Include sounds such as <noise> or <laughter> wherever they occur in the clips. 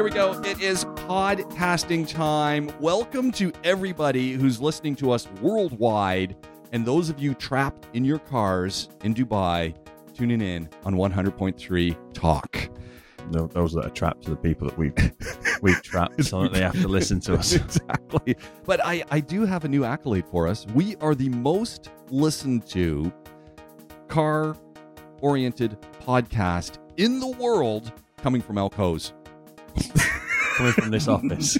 Here we go. It is podcasting time. Welcome to everybody who's listening to us worldwide, and those of you trapped in your cars in Dubai, tuning in on 100.3 Talk. No, those that are trapped are the people that we've <laughs> we've trapped, so that they have to listen to us. <laughs> exactly. But I, I do have a new accolade for us. We are the most listened to car oriented podcast in the world coming from Al Quoz. <laughs> Coming from this office.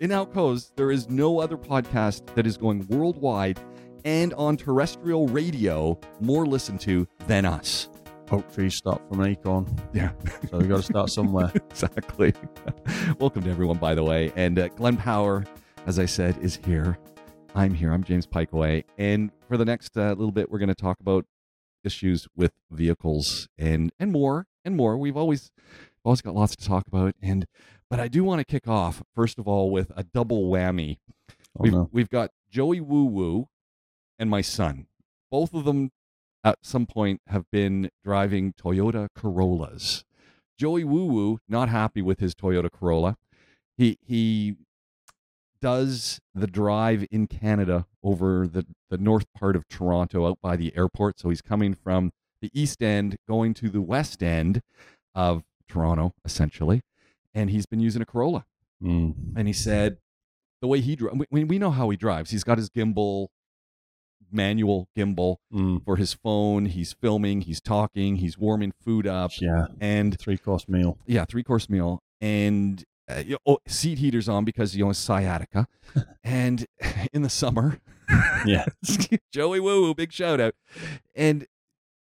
in Al Quoz, there is no other podcast that is going worldwide and on terrestrial radio more listened to than us. Oak trees start from an acorn, Yeah, so we've got to start somewhere. <laughs> exactly. Welcome to everyone, by the way. And uh, Glenn Power, as I said, is here. I'm here. I'm James Pikeway. And for the next uh, little bit, we're going to talk about issues with vehicles and and more and more. We've always always got lots to talk about. And but I do want to kick off first of all with a double whammy. Oh we've no. we've got Joey Woo Woo and my son. Both of them at some point have been driving Toyota Corollas. Joey Woo Woo not happy with his Toyota Corolla. He he does the drive in Canada over the, the north part of Toronto out by the airport. So he's coming from the east end going to the west end of Toronto, essentially. And he's been using a Corolla Mm. and he said the way he drives we, we know how he drives he's got his gimbal manual gimbal Mm. for his phone he's filming he's talking he's warming food up Yeah, and three course meal. yeah three course meal and uh, you know, oh, seat heaters on because you know it's sciatica <laughs> and <laughs> in the summer Yeah, <laughs> joey woo woo big shout out and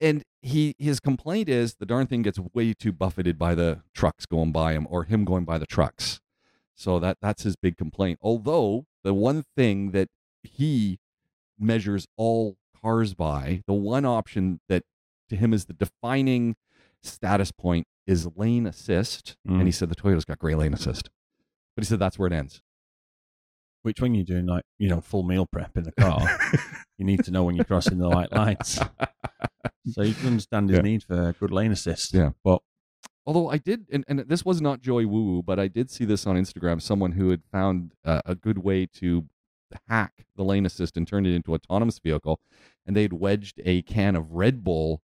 and he his complaint is the darn thing gets way too buffeted by the trucks going by him or him going by the trucks. So that that's his big complaint. Although the one thing that he measures all cars by the one option that to him is the defining status point is lane assist. Mm. and he said the toyota's got great lane assist. But he said that's where it ends. Which when you're doing like you know full meal prep in the car, <laughs> you need to know when you're crossing the white lines. <laughs> So you can understand his Yeah. need for good lane assist. Yeah. but Although I did, and, and this was not Joey Woo Woo, but I did see this on Instagram. Someone who had found uh, a good way to hack the lane assist and turn it into autonomous vehicle, and they'd wedged a can of Red Bull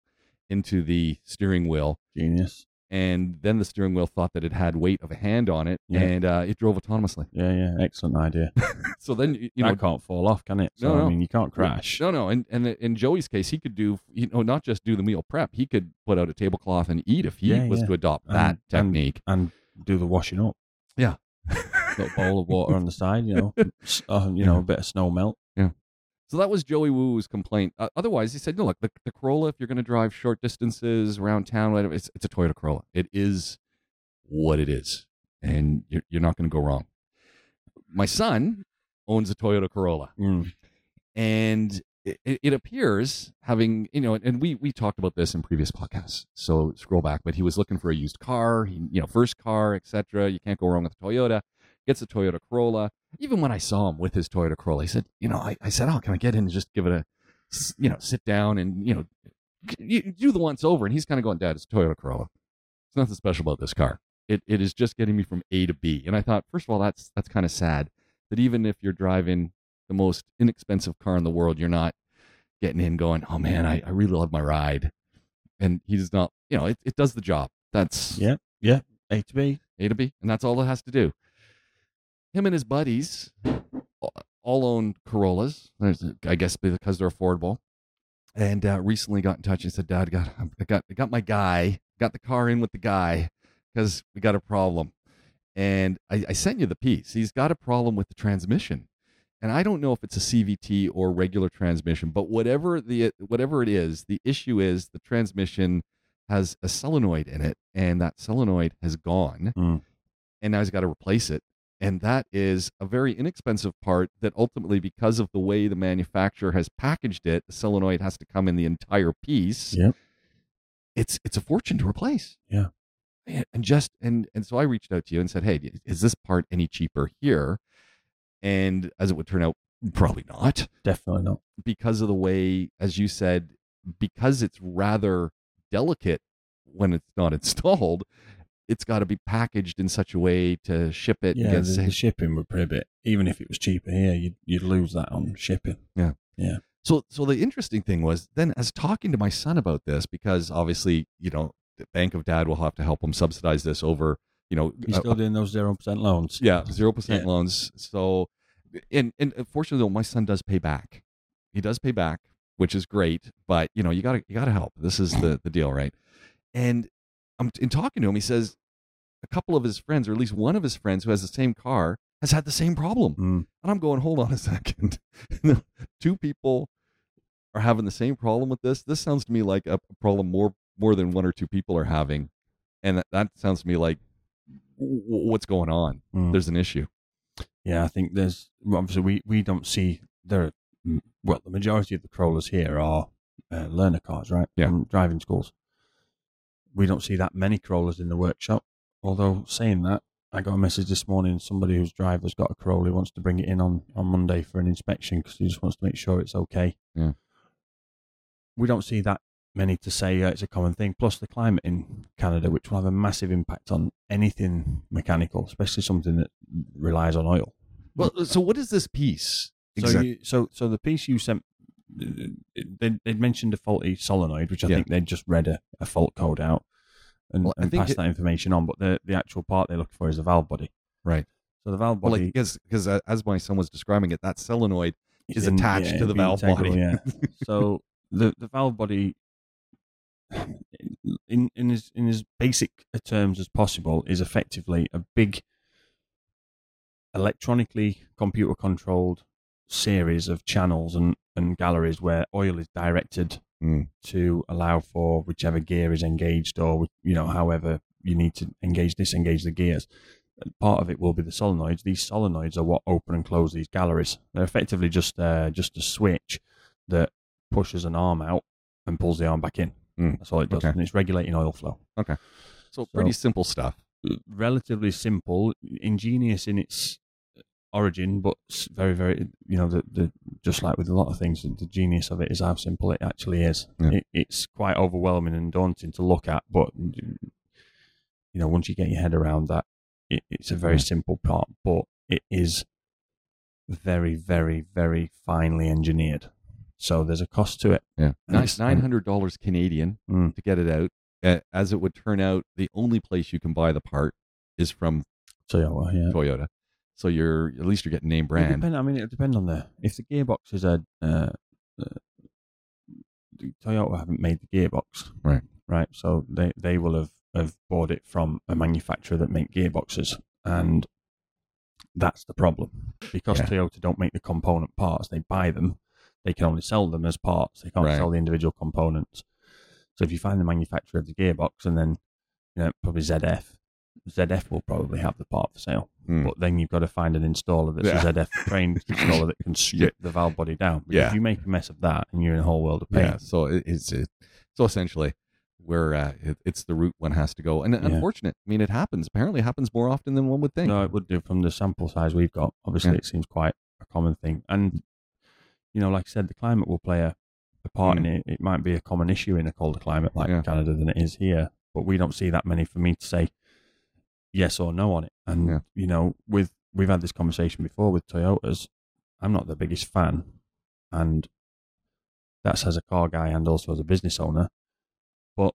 into the steering wheel, genius. And then the steering wheel thought that it had weight of a hand on it, Yeah. and uh, it drove autonomously. Yeah, yeah, excellent idea. <laughs> <laughs> So then you you know that can't fall off, can it? So No, no. I mean, you can't crash. No, no, and and in Joey's case, he could do you know not just do the meal prep, he could put out a tablecloth and eat if he Yeah, was yeah. to adopt And- that technique. and do the washing up. Yeah. A bowl of water on the side, you know, <laughs> uh, you know, a bit of snow melt. So that was Joey Woo's complaint. Uh, otherwise, he said, "No, look, the, the Corolla. If you're going to drive short distances around town, whatever, it's, it's a Toyota Corolla. It is what it is, and you're, you're not going to go wrong." My son owns a Toyota Corolla, Mm. and it, it- appears having you know, and we we talked about this in previous podcasts. So scroll back, but he was looking for a used car, he, you know, first car, etc. You can't go wrong with a Toyota. Gets a Toyota Corolla. Even when I saw him with his Toyota Corolla, he said, you know, I, I said, oh, can I get in and just give it a, you know, sit down and you know, you do the once over. And he's kind of going, Dad, it's a Toyota Corolla. There's nothing special about this car. It it is just getting me from A to B. And I thought, first of all, that's that's kind of sad that even if you're driving the most inexpensive car in the world, you're not getting in going, oh man, I, I really love my ride. And he does not, you know, it, it does the job. That's Yeah, yeah. A to B. A to B, and that's all it has to do. Him and his buddies all own Corollas. I guess because they're affordable. And uh, recently got in touch and said, "Dad, got I got I got my guy, got the car in with the guy because we got a problem." And I, I sent you the piece. He's got a problem with the transmission, and I don't know if it's a CVT or regular transmission, but whatever the whatever it is, the issue is the transmission has a solenoid in it, and that solenoid has gone, Mm. and now he's got to replace it. And that is a very inexpensive part that ultimately, because of the way the manufacturer has packaged it, the solenoid has to come in the entire piece. Yep. It's it's a fortune to replace. Yeah. And and just and and so I reached out to you and said, Hey, is this part any cheaper here? And as it would turn out, probably not Definitely not. because of the way, as you said, because it's rather delicate when it's not installed, it's got to be packaged in such a way to ship it. Yeah, the, the shipping would prohibit. Even if it was cheaper here, you'd you'd lose that on shipping. Yeah, yeah. So, so the interesting thing was then as talking to my son about this, because obviously, you know, the Bank of Dad will have to help him subsidize this over, you know, You're uh, a- still doing those zero percent loans. yeah, zero percent loans. So, and and uh, fortunately, though, my son does pay back. He does pay back, which is great. But you know, you gotta you gotta help. This is the the deal, right? And I'm in talking to him. He says a couple of his friends, or at least one of his friends who has the same car, has had the same problem. Mm. And I'm going, hold on a <laughs> second. <laughs> Two people are having the same problem with this. This sounds to me like a problem more more than one or two people are having, and that, that sounds to me like what's going on. Mm. There's an issue. Yeah, I think there's obviously we, we don't see there. Are, well, the majority of the Corollas here are uh, learner cars, right? Yeah. From driving schools. We don't see that many Corollas in the workshop. Although saying that, I got a message this morning. Somebody whose driver's got a Corolla who wants to bring it in on, on Monday for an inspection because he just wants to make sure it's okay. Yeah. We don't see that many to say uh, it's a common thing. Plus the climate in Canada, which will have a massive impact on anything mechanical, especially something that relies on oil. Well, so what is this piece? So, you, so, so the piece you sent, they they mentioned a faulty solenoid, which I Yeah. think they'd just read a, a fault code out and, Well, and passed it- that information on. But the the actual part they're looking for is the valve body. Right. So the valve Well, body like because because uh, as my son was describing it, that solenoid is in- attached yeah, to the valve integral, body. Yeah. <laughs> so the the valve body, in in as in as basic a terms as possible, is effectively a big electronically computer controlled series of channels and, and galleries where oil is directed Mm. to allow for whichever gear is engaged or you know however you need to engage disengage the gears part of it will be the solenoids these solenoids are what open and close these galleries they're effectively just uh, just a switch that pushes an arm out and pulls the arm back in Mm. that's all it does Okay. and it's regulating oil flow Okay. So pretty simple stuff. relatively simple, ingenious in its origin, but very, very, you know, the, the just like with a lot of things, the genius of it is how simple it actually is. Yeah. It, it's quite overwhelming and daunting to look at, but you know, once you get your head around that, it, it's a very Yeah. simple part, but it is very, very, very finely engineered. So there's a cost to it. Yeah, it's- nine hundred dollars Canadian Mm. to get it out. Uh, as it would turn out, the only place you can buy the part is from well, yeah. Toyota. So you're at least you're getting name brand. depend, I mean, it depends on the if the gearbox is a uh, uh, Toyota haven't made the gearbox, Right. Right, so they they will have have bought it from a manufacturer that make gearboxes, and that's the problem because Yeah. Toyota don't make the component parts; they buy them. They can only sell them as parts. They can't Right. sell the individual components. So if you find the manufacturer of the gearbox, and then you know probably ZF, ZF will probably have the part for sale. Hmm. But then you've got to find an installer that's Yeah. a ZF trained <laughs> installer that can strip the valve body down. Because Yeah. If you make a mess of that, and you're in a whole world of pain. Yeah, so it's it, so essentially, where uh, it, it's the route one has to go, and unfortunate. I mean, it happens. Apparently, it happens more often than one would think. No, it would do from the sample size we've got. Obviously, Yeah. it seems quite a common thing. And, you know, like I said, the climate will play a, a part in it. It might be a common issue in a colder climate like Mm. Yeah. Canada than it is here. But we don't see that many for me to say yes or no on it. And, Yeah. you know, with we've had this conversation before with Toyotas. I'm not the biggest fan. And that's as a car guy and also as a business owner. But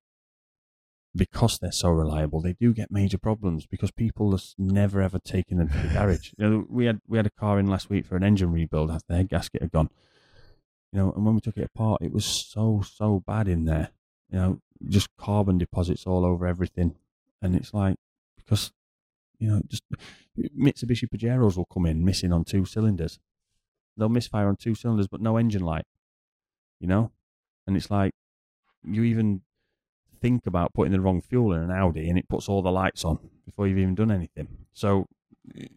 because they're so reliable, they do get major problems because people are never ever taking them to the <laughs> garage. You know, we had we had a car in last week for an engine rebuild after the head gasket had gone. You know, and when we took it apart, it was so so bad in there. You know, just carbon deposits all over everything, and it's like because you know, just Mitsubishi Pajeros will come in missing on two cylinders. They'll misfire on two cylinders, but no engine light. You know, and it's like you even think about putting the wrong fuel in an Audi and it puts all the lights on before you've even done anything. So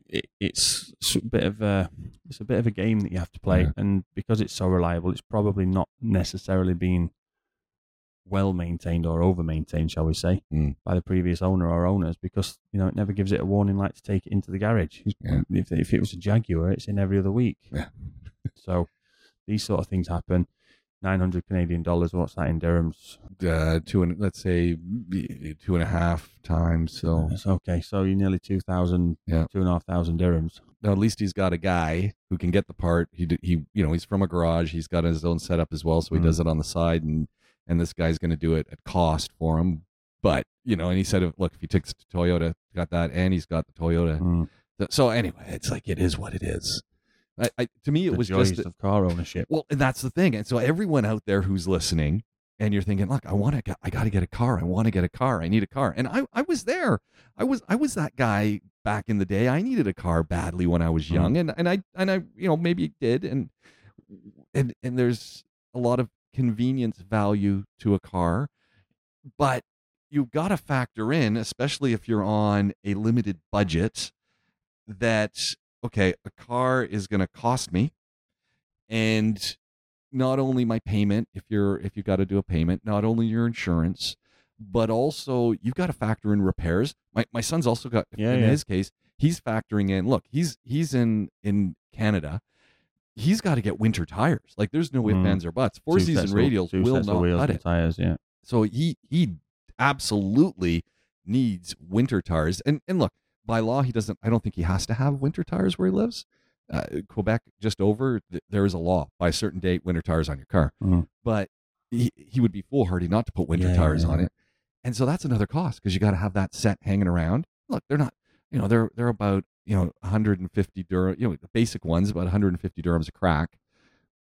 it, it's a bit of a it's a bit of a game that you have to play, Yeah. and because it's so reliable, it's probably not necessarily been well maintained or over maintained, shall we say, Mm. by the previous owner or owners, because you know it never gives it a warning light to take it into the garage. Yeah. If if it was a Jaguar, it's in every other week. Yeah. <laughs> so these sort of things happen. nine hundred Canadian dollars. What's that in dirhams? Uh, two and let's say two and a half times. So That's okay. So you're nearly two thousand, Yeah. two and a half thousand dirhams. now at least he's got a guy who can get the part. He he you know he's from a garage. He's got his own setup as well, so he Mhm. does it on the side, and and this guy's going to do it at cost for him. But you know, and he said, look, if he takes it to Toyota, got that, and he's got the Toyota. Mm. So- So anyway, it's like it is what it is. I, I to me, it the was joys just of car ownership. well, and that's the thing. And so everyone out there who's listening, and you're thinking, look, I want to, I got to get a car. I want to get a car. I need a car. And I, I was there. I was, I was that guy back in the day. I needed a car badly when I was young, and and I and I, you know, maybe did, and and and there's a lot of convenience value to a car, but you've got to factor in, especially if you're on a limited budget, that okay, a car is going to cost me, and not only my payment if you're if you've got to do a payment, not only your insurance, but also you've got to factor in repairs. My my son's also got Yeah, in yeah. his case, he's factoring in. Look, he's he's in in Canada. He's got to get winter tires. Like there's no ifs, Mm. ands, or buts. Four Two season radials two will not cut it. tires. Yeah. So he he absolutely needs winter tires. And and look, by law, he doesn't. I don't think he has to have winter tires where he lives. Uh, Quebec, just over, th- there is a law by a certain date, winter tires on your car. Mhm. But he, he would be foolhardy not to put winter Yeah, tires yeah, on yeah. it. And so that's another cost because you got to have that set hanging around. Look, they're not, you know, they're they're about you know 150 dirham, you know, the basic ones about 150 dirhams a crack.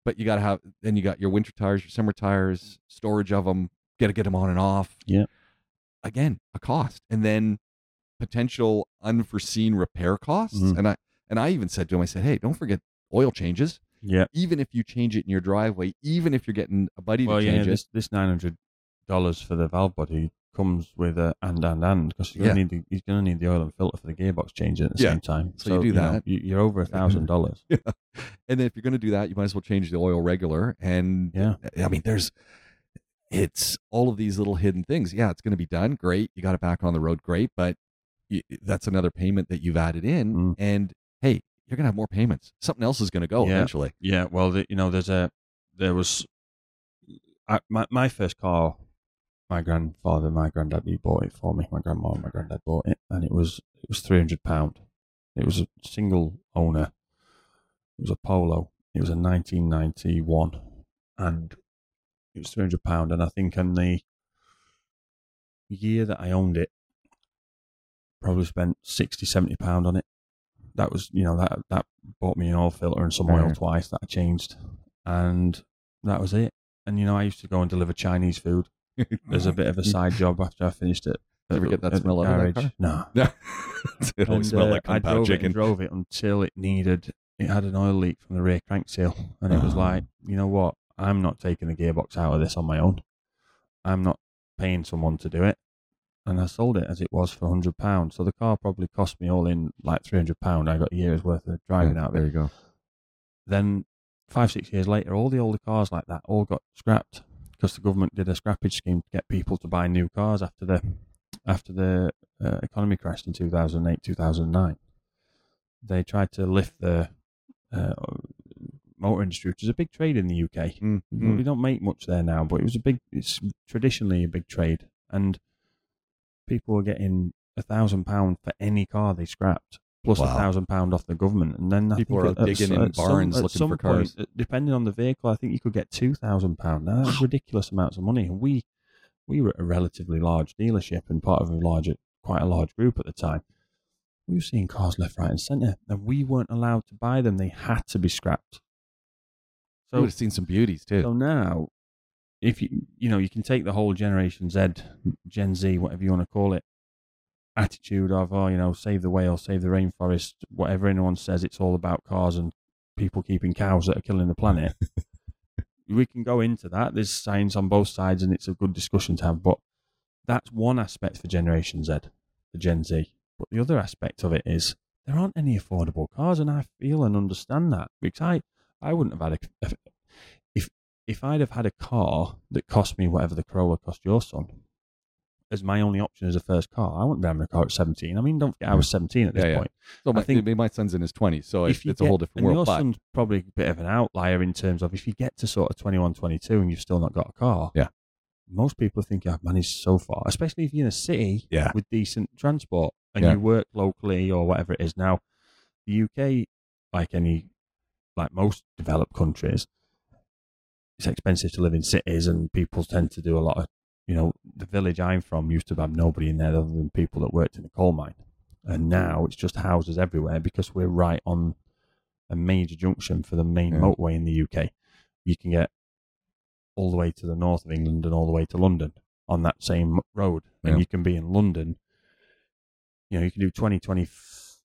But you got to have then you got your winter tires, your summer tires, storage of them. Got to get them on and off. Yeah. Again, a cost, and then potential unforeseen repair costs. Mhm. And I and I even said to him, I said, hey, don't forget oil changes. Yeah. Even if you change it in your driveway, even if you're getting a buddy Well, to yeah. change it, This this nine hundred dollars for the valve body comes with a and and and because you're gonna Yeah. need the, he's gonna need the oil and filter for the gearbox change at the Yeah. same time. So you do know, that. you, you're over a thousand dollars. <laughs> and then if you're going to do that, you might as well change the oil regular. And Yeah. I mean, there's it's all of these little hidden things. Yeah, it's going to be done. Great, you got it back on the road. Great, but y that's another payment that you've added in. Mm. And hey, you're going to have more payments. Something else is going to go Yeah. eventually. Yeah, well, the, you know, there's a there was I, my my first car. My grandfather, my granddad, he bought it for me. My grandma, and my granddad bought it, and it was it was three hundred pound. It was a single owner. It was a Polo. It was a nineteen ninety one, and it was three hundred pound. And I think in the year that I owned it, probably spent 60 70 pound on it. That was, you know, that that bought me an oil filter and some oil Right. twice that I changed, and that was it. And you know, I used to go and deliver Chinese food <laughs> as a bit of a side job after I finished it. You ever at get that smell out of that garage. No, <laughs> <laughs> it always and, smelled uh, like I kung drove it chicken. and drove it until it needed. It had an oil leak from the rear crank seal, and it was Oh. like, you know what? I'm not taking the gearbox out of this on my own. I'm not paying someone to do it, and I sold it as it was for hundred pounds. So the car probably cost me all in like three hundred pound. I got a year's worth of driving Yeah, out of there it. you go. Then five six years later, all the older cars like that all got scrapped because the government did a scrappage scheme to get people to buy new cars after the after the uh, economy crashed in 2008 2009 they tried to lift the uh, motor industry which is a big trade in the UK Mm, we don't make much there now but it was a big it's traditionally a big trade. And people were getting a thousand pound for any car they scrapped plus a Wow. thousand pound off the government. And then I People think are at- at digging s- in at some- barns at looking some for point, cars. uh, depending on the vehicle I think you could get two thousand pound. Now that's ridiculous amounts of money. And we we were a relatively large dealership and part of a larger quite a large group at the time. We were seeing cars left right and centre and we weren't allowed to buy them. They had to be scrapped. You would have seen some beauties too. so now, if you you know you can take the whole Generation Z, Gen Z, whatever you want to call it, attitude of oh you know save the whale, save the rainforest, whatever anyone says, it's all about cars and people keeping cows that are killing the planet. <laughs> we can go into that. There's science on both sides, and it's a good discussion to have. But that's one aspect for Generation Z, the Gen Z. But the other aspect of it is there aren't any affordable cars, and I feel and understand that because I I wouldn't have had a, if if I'd have had a car that cost me whatever the Corolla cost your son, as my only option as a first car. I wouldn't be having a car at 17. I mean, don't forget, I was 17 at this Yeah, yeah. point. So I my, think- my son's in his 20s, so it's, If it's a whole get- different and world. Your But son's probably a bit of an outlier in terms of if you get to sort of 21, 22 and you've still not got a car. Yeah. Most people think I've managed so far, especially if you're in a city Yeah. with decent transport and you work locally or whatever it is. Now, the UK, like any, like most developed countries, it's expensive to live in cities and people tend to do a lot of, you know, the village I'm from used to have nobody in there other than people that worked in the coal mine. And mm. now it's just houses everywhere because we're right on a major junction for the main Yeah. motorway in the UK. You can get all the way to the north of England and all the way to London on that same road. And you can be in London, you know, you can do 20, 20,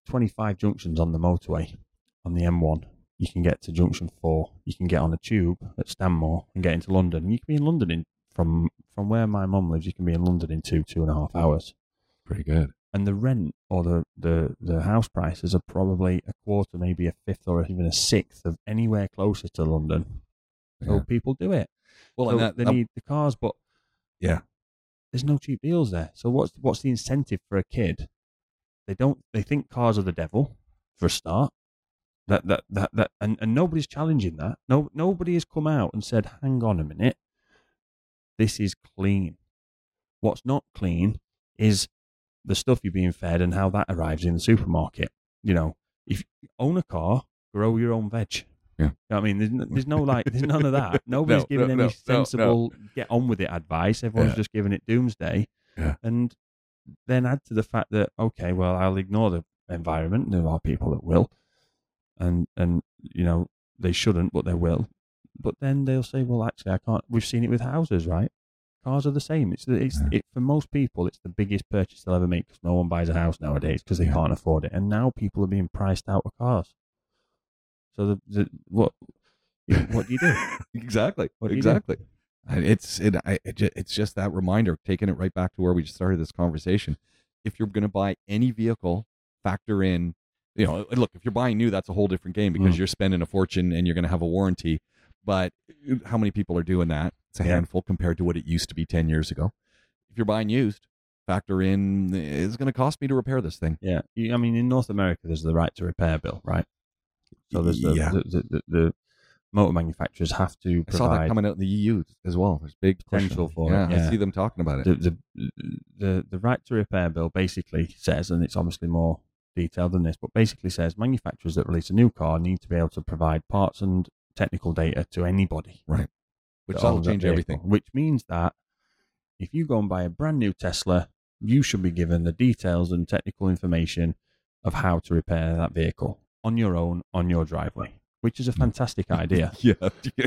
25 junctions on the motorway on the M1. You can get to junction four. You can get on a tube at Stanmore and get into London. You can be in London in, from from where my mum lives. You can be in London in two two and a half hours pretty good. and the rent or the, the, the house prices are probably a quarter, maybe a fifth or even a sixth of anywhere closer to London. So Yeah. people do it. Well, so and that, they that- need the cars, but Yeah. there's no cheap deals there. So what's what's the incentive for a kid? They don't. They think cars are the devil for a start. That that that that, and, and nobody's challenging that. No, nobody has come out and said, "Hang on a minute, this is clean." What's not clean is the stuff you're being fed and how that arrives in the supermarket. You know, if you own a car, grow your own veg. Yeah. You know I mean, there's, n- there's no like, there's none of that. <laughs> Nobody's No, giving no, any no, no, no. sensible get on with it advice. Everyone's Yeah. just giving it doomsday. Yeah. And then add to the fact that okay, well, I'll ignore the environment. There are people that will, and and you know they shouldn't, but they will. But then they'll say, well, actually, I can't. We've seen it with houses, right? Cars are the same. It's the, it's Yeah. it for most people, it's the biggest purchase they'll ever make because no one buys a house nowadays because they Yeah. can't afford it. And now people are being priced out of cars. So the, the what <laughs> what do you do? exactly. What do do? exactly. And It's it, I, it ju- it's just that reminder, taking it right back to where we just started this conversation. If you're going to buy any vehicle, factor in, you know, look, if you're buying new, that's a whole different game because Mm. you're spending a fortune and you're going to have a warranty. But how many people are doing that? It's a Yeah. handful compared to what it used to be 10 years ago. If you're buying used, factor in, it's going to cost me to repair this thing. Yeah, I mean, in North America, there's the right to repair bill, right? So there's the Yeah. the, the, the, the motor manufacturers have to I saw that provide coming out in the EU as well. There's big Potential for it, yeah, I see them talking about it. the, the the the right to repair bill basically says, and it's obviously more detailed than this, but basically says manufacturers that release a new car need to be able to provide parts and technical data to anybody. Right. Which that that'll owns that change everything. Which means that if you go and buy a brand new Tesla, you should be given the details and technical information of how to repair that vehicle on your own on your driveway, which is a fantastic <laughs> idea. <laughs> Yeah.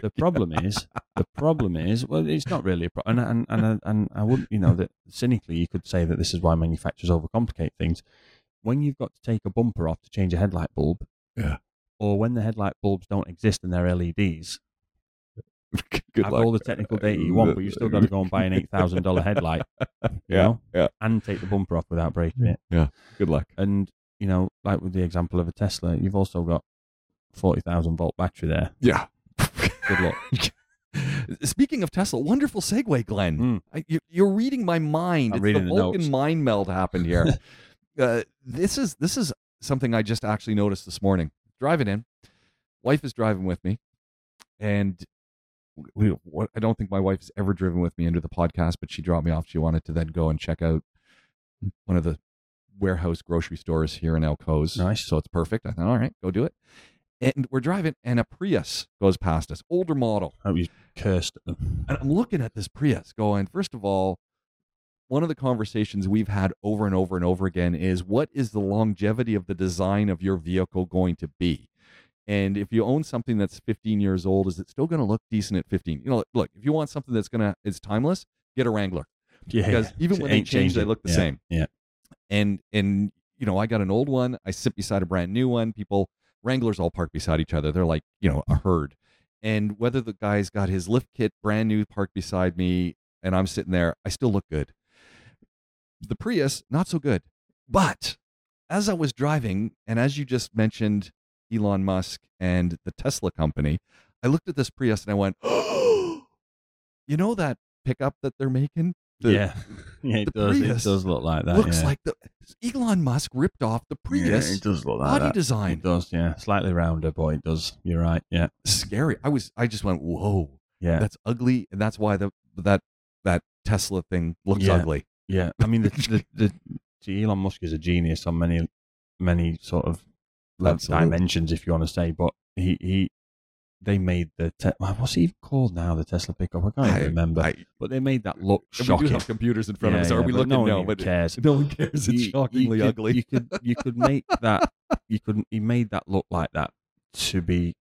The problem is, the problem is, well, it's not really a problem, and and and, and I wouldn't, you know, that cynically you could say that this is why manufacturers overcomplicate things. When you've got to take a bumper off to change a headlight bulb, Yeah. Or when the headlight bulbs don't exist and they're LEDs, <laughs> Good have luck. all the technical data you want, but you've still got to go and buy an <laughs> eight thousand dollar headlight, you Yeah, know, yeah. and take the bumper off without breaking it. Yeah, Good luck. And you know, like with the example of a Tesla, you've also got forty thousand volt battery there. Yeah. Good luck. <laughs> Speaking of Tesla, wonderful segue, Glenn. Mm. I, you, you're reading my mind. I'm it's reading the Vulcan mind meld happened here. uh, this is this is something I just actually noticed this morning. Driving in, wife is driving with me, and we, what, I don't think my wife has ever driven with me into the podcast, but she dropped me off. She wanted to then go and check out one of the warehouse grocery stores here in Al Quoz. Nice. So it's perfect. I thought, all right, go do it. And we're driving, and a Prius goes past us, older model. I hope you cursed at them. And I'm looking at this Prius going, first of all, one of the conversations we've had over and over and over again is what is the longevity of the design of your vehicle going to be? And if you own something that's 15 years old, is it still going to look decent at 15? You know, look, if you want something that's going to is timeless, get a Wrangler <laughs> Yeah, because even when they change, they look the Yeah, same. Yeah. And and you know, I got an old one. I sit beside a brand new one. People Wranglers all park beside each other. They're like you know a herd. And whether the guy's got his lift kit brand new parked beside me, and I'm sitting there, I still look good. The Prius not so good. But as I was driving, and as you just mentioned, Elon Musk and the Tesla company, I looked at this Prius and I went, oh, <gasps> "You know that pickup that they're making? the, yeah, <laughs> yeah, it the does. Prius It does look like that. looks yeah. like the Elon Musk ripped off the Prius Yeah, it does look like body that. design. It does, yeah. Slightly rounder, but it does. You're right. Yeah, Scary. I was. I just went, whoa, yeah, that's ugly, and that's why the that that Tesla thing looks Yeah. ugly. Yeah. I mean, the, the, <laughs> the, Elon Musk is a genius on many, many sort of Absolutely. dimensions, if you want to say. But he, he, they made the te- ah, what's it even called now? The Tesla pickup. I can't even I- remember. I, but they made that look we do shocking. have computers in front Yeah, of us. Are we looking? no one No, but cares. no one cares. It's You- you shockingly could- ugly. You could you could make that you couldn't. he made that look like that to be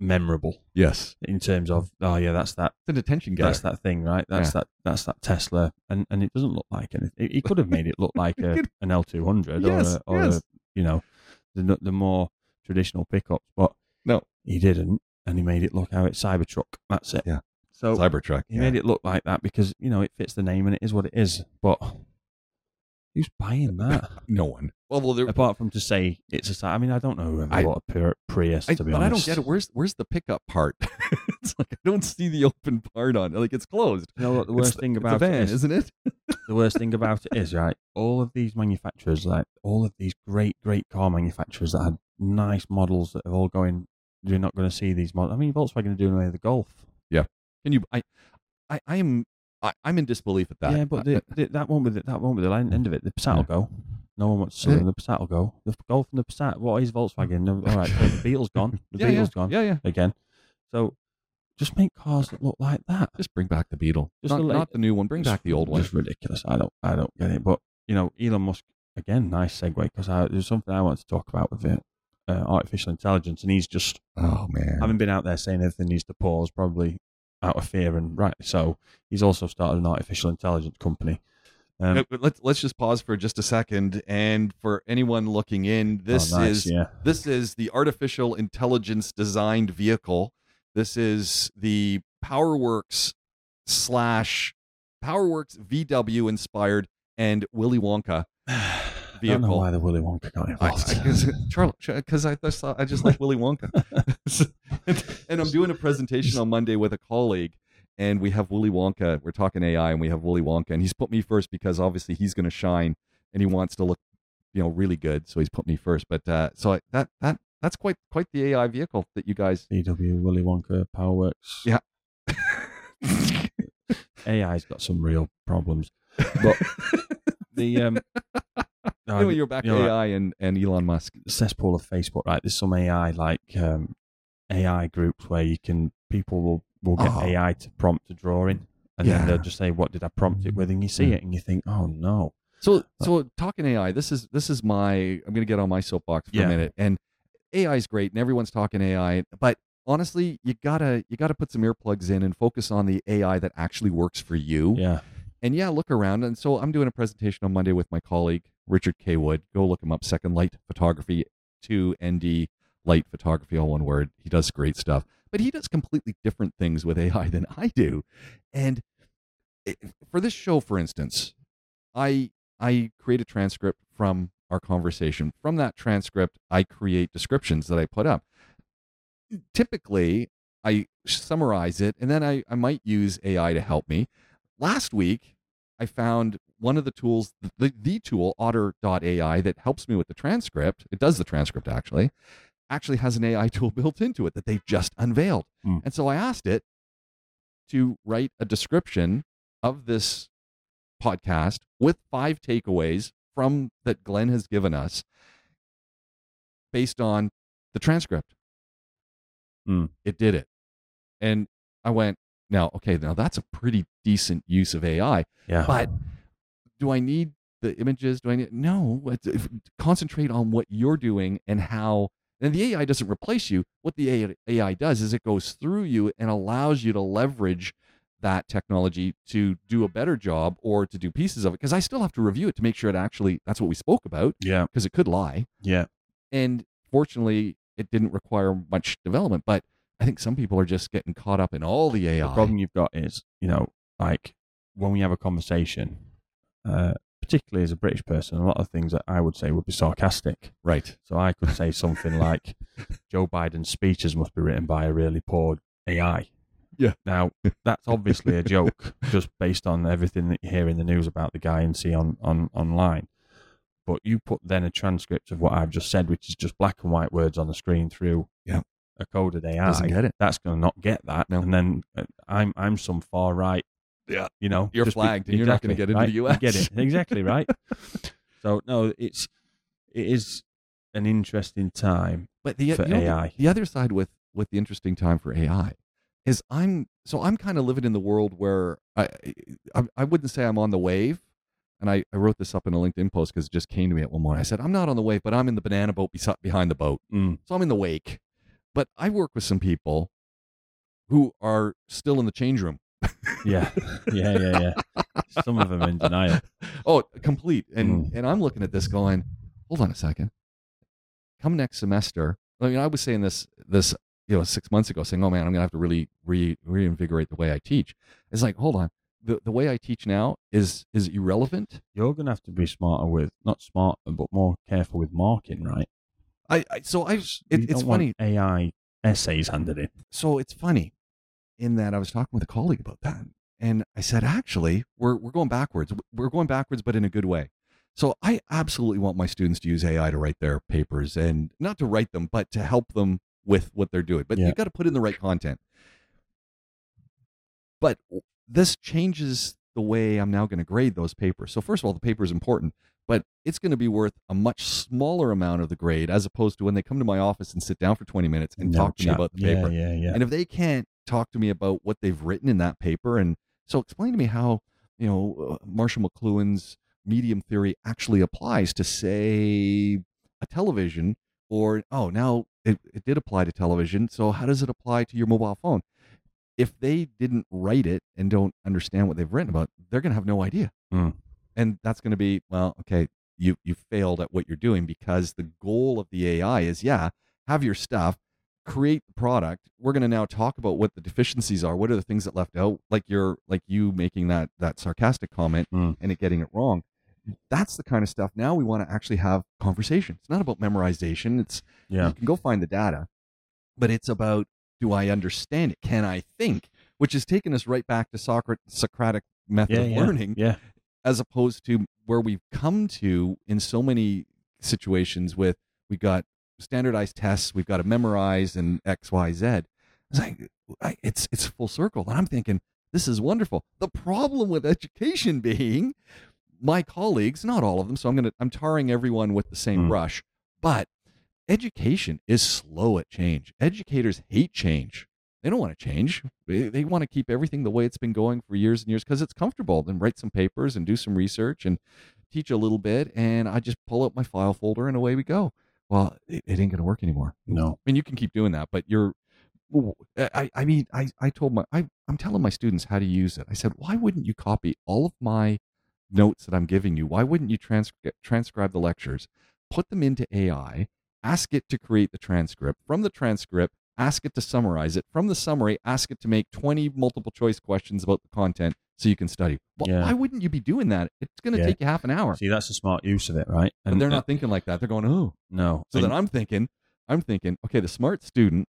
memorable yes, in terms of oh yeah that's that it's an attention getter. that's that thing right that's that that's that Tesla and and it doesn't look like anything. He could have made it look <laughs> like a, could- an L two hundred Yes, or a, or yes. a, you know the the more traditional pickups, but No. he didn't, and he made it look how it's Cybertruck. That's it. Yeah. So Cybertruck. he yeah. made it look like that because you know it fits the name and it is what it is. But who's buying that? <laughs> No one. Well, well, there, Apart from to say it's a. I mean, I don't know I- bought a Pri- Prius. I, to be but I don't get it. Where's where's the pickup part? <laughs> it's like I don't see the open part on. it. Like it's closed. You know what the worst the- thing it's a about van, it is? isn't it? <laughs> the worst thing about it is right. All of these manufacturers, like all of these great, great car manufacturers that had nice models that are all going. You're not going to see these models. I mean, Volkswagen are doing away with the Golf. Yeah. Can you? I, I, I am. I, I'm in disbelief at that. yeah, but the, the, that won't be the, that won't be the end of it. The will Yeah. go. No one wants to sell them. The Passat will go. The Golf and the Passat. What is Volkswagen? <laughs> No, all right, so the Beetle's gone. <laughs> The yeah, Beetle's yeah, gone Yeah, yeah. again. So just make cars that look like that. Just bring back the Beetle. Just not, the not the new one. Bring back the old one. It's ridiculous. I don't. I don't get it. But you know, Elon Musk again. Nice segue because there's something I want to talk about with it. Uh, artificial intelligence, and he's just Oh man. having been out there saying everything needs to pause, probably out of fear, and right. So he's also started an artificial intelligence company. Um, but let's let's just pause for just a second. And for anyone looking in, this oh, nice, is yeah, this is the artificial intelligence designed vehicle. This is the PowerWorks slash PowerWorks VW inspired and Willy Wonka vehicle. <sighs> I don't know why the Willy Wonka got involved. <laughs> Because I just thought I just like Willy Wonka, <laughs> <laughs> and I'm doing a presentation on Monday with a colleague, and we have Willy Wonka. We're talking AI, and we have Willy Wonka, and he's put me first because obviously he's going to shine, and he wants to look, you know, really good. So he's put me first. But uh, so I, that that that's quite quite the AI vehicle that you guys. VW, Willy Wonka, PowerWorks. Yeah. <laughs> AI's got some real problems. But <laughs> the um, no, anyway, you're back to you're right. AI and, and Elon Musk. cesspool of Facebook, right? There's some AI like um, AI groups where you can people will will get Oh. AI to prompt a drawing, and Yeah. then they'll just say, "What did I prompt it with?" And you see mm. it, and you think, "Oh no." So uh, so talking AI, this is this is my I'm gonna get on my soapbox for Yeah. a minute. And AI is great and everyone's talking AI, but honestly, you gotta you gotta put some earplugs in and focus on the AI that actually works for you. Yeah, And yeah, look around. And so I'm doing a presentation on Monday with my colleague Richard K. Wood. Go look him up. Second Light Photography, two ND Light Photography, all one word. He does great stuff, but he does completely different things with AI than I do. And for this show, for instance, I I create a transcript from our conversation. From that transcript, I create descriptions that I put up. Typically, I summarize it and then I, I might use AI to help me. Last week, I found one of the tools, the, the tool, otter.ai, that helps me with the transcript. It does the transcript actually, actually has an AI tool <laughs> built into it that they've just unveiled. Hmm. And so I asked it to write a description of this podcast with five takeaways from that Glenn has given us based on the transcript. Hmm. It did it. And I went, now, okay, now that's a pretty decent use of AI. yeah. But do I need the images? Do I need no? If, concentrate on what you're doing and how. And the AI doesn't replace you. What the AI, does is it goes through you and allows you to leverage that technology to do a better job or to do pieces of it. Because I still have to review it to make sure it actually that's what we spoke about. yeah, Because it could lie. yeah, And fortunately, it didn't require much development. But I think some people are just getting caught up in all the AI. The problem you've got is, you know, like when we have a conversation, uh, particularly as a British person, a lot of things that I would say would be sarcastic. right. So I could say something like, <laughs> Joe Biden's speeches must be written by a really poor AI. Yeah. Now that's obviously a joke, <laughs> just based on everything that you hear in the news about the guy and see on, on online. But you put then a transcript of what I've just said, which is just black and white words on the screen through Yeah. a coded AI. Doesn't get it. That's going to not get that. No. And then uh, I'm I'm some far right. Yeah. You know, You're just be- flagged and you're not gonna get into right? the You US. Get it exactly right. <laughs> so no, it's it is an interesting time But the, for you know, AI. the other side with with the interesting time for AI is I'm so I'm kind of living in the world where I I, I wouldn't say I'm on the wave, and I, I wrote this up in a LinkedIn post because it just came to me at one morning. I said I'm not on the wave, but I'm in the banana boat behind the boat, Mm. so I'm in the wake. But I work with some people who are still in the change room. Yeah, yeah, yeah, yeah. Some of them in denial. oh, complete. And Mm. and I'm looking at this going, hold on a second. Come next semester. I mean, I was saying this this you know six months ago, saying, oh man, I'm gonna have to really re reinvigorate the way I teach. It's like, hold on, the the way I teach now is is irrelevant. You're going to have to be smarter with not smarter, but more careful with marking, right? I, I so I it, it's funny. AI essays handed in. so it's funny in that I was talking with a colleague about that, and I said, actually, we're we're going backwards. We're going backwards, but in a good way. So I absolutely want my students to use AI to write their papers, and not to write them, but to help them with what they're doing. But Yeah. you got to put in the right content. But this changes the way I'm now going to grade those papers. So first of all, the paper is important, but it's going to be worth a much smaller amount of the grade as opposed to when they come to my office and sit down for 20 minutes and No talk to me about the paper. yeah. Yeah, yeah, And if they can't talk to me about what they've written in that paper, and so explain to me how you know uh, Marshall McLuhan's medium theory actually applies to say a television, or oh now it, it did apply to television. So how does it apply to your mobile phone? If they didn't write it and don't understand what they've written about, they're going to have no idea, Mm. and that's going to be well, okay, you you failed at what you're doing because the goal of the AI is yeah, have your stuff create the product we're going to now talk about what the deficiencies are. What are the things that left out? Like you're like you making that that sarcastic comment Mm. and it getting it wrong. That's the kind of stuff now we want to actually have conversation. It's not about memorization. It's yeah. you can go find the data but it's about do i understand it? Can i think? Which has taken us right back to Socrates, socratic method Yeah, of yeah, learning Yeah, as opposed to where we've come to in so many situations with we got standardized tests we've got to memorize and x y z. It's like I, it's it's full circle and i'm thinking this is wonderful. The problem with education being my colleagues not all of them so i'm gonna i'm tarring everyone with the same Mm. brush but education is slow at change. Educators hate change. They don't want to change. They, they want to keep everything the way it's been going for years and years because it's comfortable. Then write some papers and do some research and teach a little bit and i just pull up my file folder and away we go well it, it ain't going to work anymore no. I mean, you can keep doing that, but you're. I, I mean, I, I told my, I, I'm telling my students how to use it. I said, why wouldn't you copy all of my notes that I'm giving you? Why wouldn't you trans- transcribe the lectures, put them into AI, ask it to create the transcript from the transcript, ask it to summarize it from the summary, ask it to make 20 multiple choice questions about the content so you can study. Well, Yeah. Why wouldn't you be doing that? It's going to Yeah. take you half an hour. See, that's a smart use of it, right? But they're not thinking like that. They're going, oh, No. so And- then I'm thinking, I'm thinking, okay, the smart student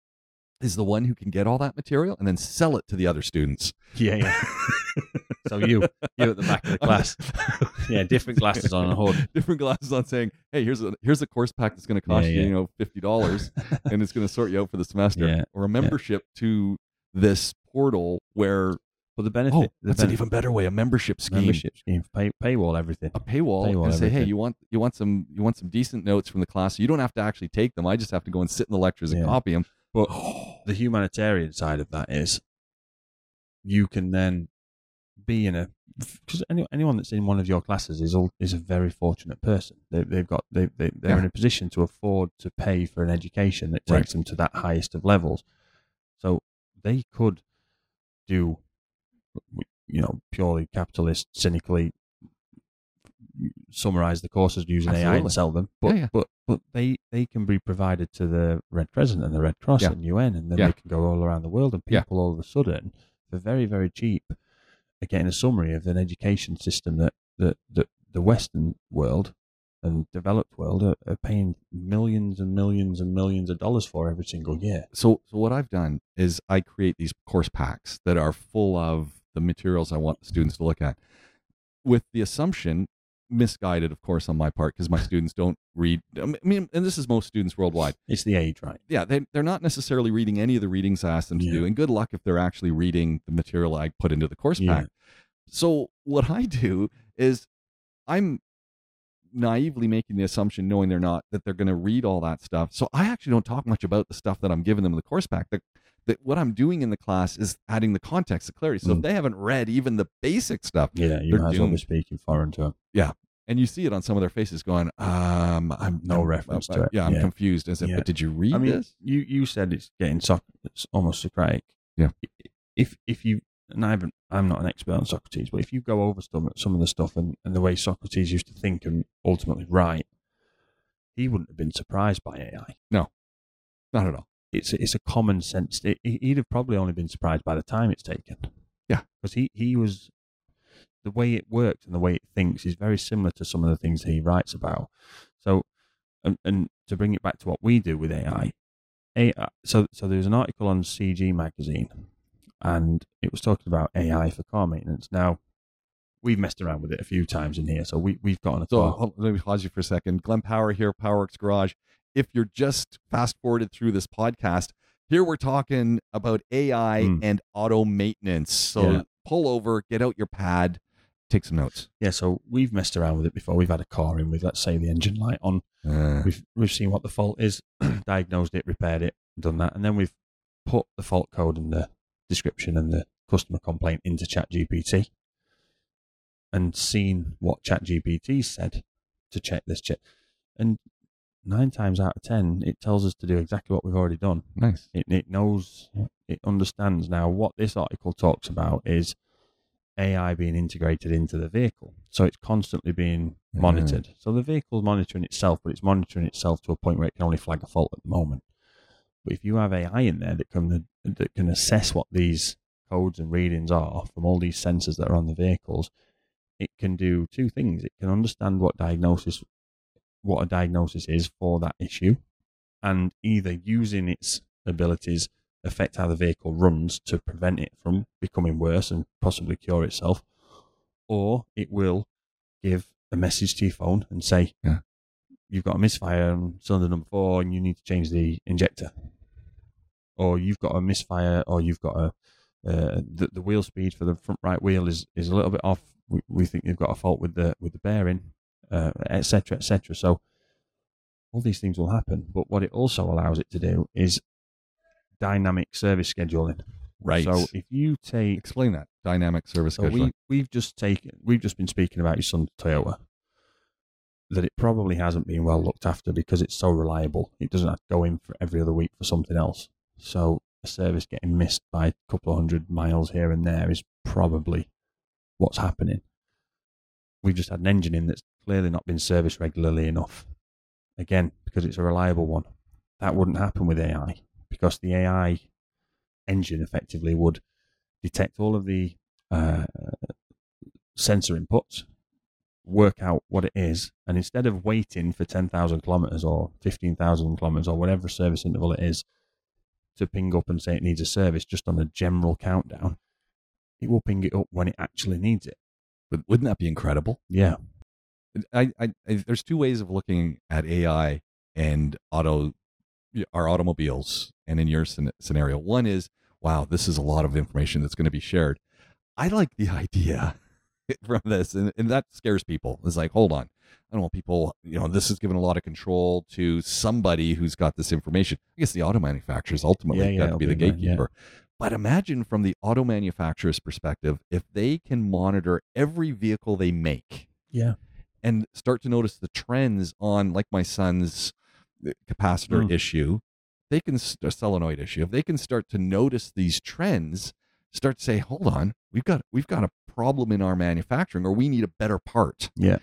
is the one who can get all that material and then sell it to the other students. yeah, yeah. <laughs> so you, you at the back of the <laughs> class. <laughs> yeah, different glasses on a hood. Different glasses on saying, hey, here's a here's a course pack that's going to cost Yeah, you, yeah. you know, fifty dollars, and it's going to sort you out for the semester, or a membership to this portal where But the benefit, oh, the that's an even better way, a membership scheme. membership scheme, pay, paywall, everything. A paywall, Paywall and say, hey, you want you want some you want some decent notes from the class. So you don't have to actually take them. I just have to go and sit in the lectures and Yeah. copy them. But <gasps> the humanitarian side of that is you can then be in a because any, anyone that's in one of your classes is all is a very fortunate person. They, they've got they, they they're in a position to afford to pay for an education that takes Right. them to that highest of levels. So they could do, you know, purely capitalist, cynically summarize the courses using AI and sell them. But Yeah, yeah. but but they they can be provided to the Red Crescent and the Red Cross Yeah. and UN, and then they can go all around the world, and people all of a sudden, for very very cheap, are getting a summary of an education system that that, that the Western world and developed world are, are paying millions and millions and millions of dollars for every single year. So, so what I've done is I create these course packs that are full of the materials I want the students to look at, with the assumption, misguided, of course, on my part, because my <laughs> students don't read. I mean, and this is most students worldwide. It's the age, right? Yeah, they they're not necessarily reading any of the readings I asked them to Yeah. do, and good luck if they're actually reading the material I put into the course Yeah. pack. So what I do is I'm naively making the assumption, knowing they're not, that they're going to read all that stuff. So I actually don't talk much about the stuff that I'm giving them in the course pack. The, that what I'm doing in the class is adding the context, the clarity. So if Mm. they haven't read even the basic stuff, Yeah, you might as well be speaking foreign to them. Yeah, and you see it on some of their faces, going, um, I'm No I'm- reference uh, to it. Yeah, I'm Yeah. confused. As if, Yeah. but did you read I mean, this? you you said it's getting soc- it's almost Socratic. Yeah. If if you and I haven't, I'm not an expert on Socrates, but if you go over some some of the stuff and, and the way Socrates used to think and ultimately write, he wouldn't have been surprised by AI. No, not at all. It's it's a common sense. It, he- he'd have probably only been surprised by the time it's taken. Yeah. because he he was the way it works and the way it thinks is very similar to some of the things he writes about. So, and, and to bring it back to what we do with AI, AI uh, so so there was an article on CG magazine, and it was talking about AI for car maintenance. Now, we've messed around with it a few times in here, so we we've gotten a So hold- let me pause you for a second. Glenn Power here, Powerworks Garage. If you're just fast forwarded through this podcast, here we're talking about AI Mm. and auto maintenance. So Yeah. pull over, get out your pad, take some notes. Yeah, so we've messed around with it before. We've had a car in with, let's say, the engine light on. Uh, We've we've seen what the fault is, <clears throat> diagnosed it, repaired it, done that, and then we've put the fault code and the description and the customer complaint into ChatGPT and seen what ChatGPT said to check this check. And nine times out of ten, it tells us to do exactly what we've already done. nice. It, it knows, it understands. Now, what this article talks about is AI being integrated into the vehicle. So it's constantly being monitored. So the vehicle's monitoring itself, but it's monitoring itself to a point where it can only flag a fault at the moment. But if you have AI in there that can that can assess what these codes and readings are from all these sensors that are on the vehicles, it can do two things. It can understand what diagnosis what a diagnosis is for that issue and either using its abilities affect how the vehicle runs to prevent it from becoming worse and possibly cure itself, or it will give a message to your phone and say, Yeah. You've got a misfire on cylinder number four and you need to change the injector. Or you've got a misfire, or you've got a uh, the, the wheel speed for the front right wheel is, is a little bit off. We, we think you've got a fault with the with the bearing, uh, etc. cetera, et cetera. So all these things will happen. But what it also allows it to do is dynamic service scheduling. Right. So if you take Explain that dynamic service so scheduling. we we've just taken we've just been speaking about your son Toyota. That it probably hasn't been well looked after because it's so reliable. It doesn't have to go in for every other week for something else. So a service getting missed by a couple of hundred miles here and there is probably what's happening. We've just had an engine in that's clearly not been serviced regularly enough. Again, because it's a reliable one. That wouldn't happen with AI because the AI engine effectively would detect all of the uh, sensor inputs, work out what it is, and instead of waiting for 10,000 kilometers or 15,000 kilometers or whatever service interval it is to ping up and say it needs a service just on a general countdown, it will ping it up when it actually needs it. But wouldn't that be incredible? Yeah. I, I, I there's two ways of looking at AI and auto our automobiles and in your scenario. One is wow this is a lot of information that's going to be shared. I like the <laughs> idea from this and, and that scares people. It's like hold on. I don't want people you know this is giving a lot of control to somebody who's got this information. I guess the auto manufacturers ultimately Yeah, yeah, got to be the them, yeah. gatekeeper. But imagine from the auto manufacturer's perspective if they can monitor every vehicle they make Yeah. And start to notice the trends on like my son's uh, capacitor Mm. issue they can a solenoid issue if they can start to notice these trends start to say hold on we've got we've got a problem in our manufacturing or we need a better part Yeah.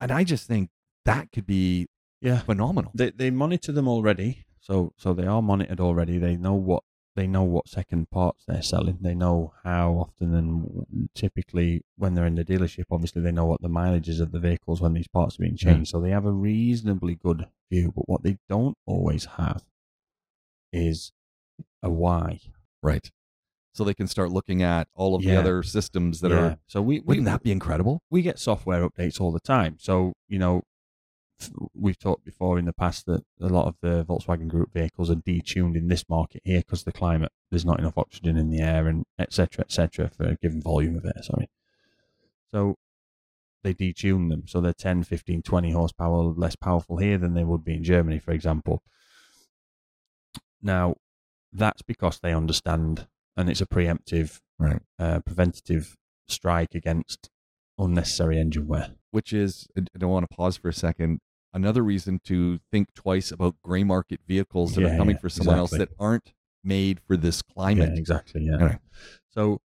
and i just think that could be Yeah. phenomenal They they monitor them already, so so they are monitored already. They know what they know what second parts they're selling. They know how often and typically when they're in the dealership, obviously they know what the mileage is of the vehicles when these parts are being changed. So they have a reasonably good view. But what they don't always have is a why. Right. So they can start looking at all of the other systems that Yeah. are. so we, we Wouldn't that be incredible? we get software updates all the time. So, you know, we've talked before in the past that a lot of the Volkswagen Group vehicles are detuned in this market here because the climate, there's not enough oxygen in the air and etc cetera, et cetera, for a given volume of air. Sorry. So they detune them. So they're 10, 15, 20 horsepower less powerful here than they would be in Germany, for example. Now, that's because they understand, and it's a preemptive, Right. uh, preventative strike against unnecessary engine wear. Which is, I don't want to pause for a second. Another reason to think twice about gray market vehicles that are coming yeah, for someone else that aren't made for this climate. Yeah, exactly. Yeah. Right. So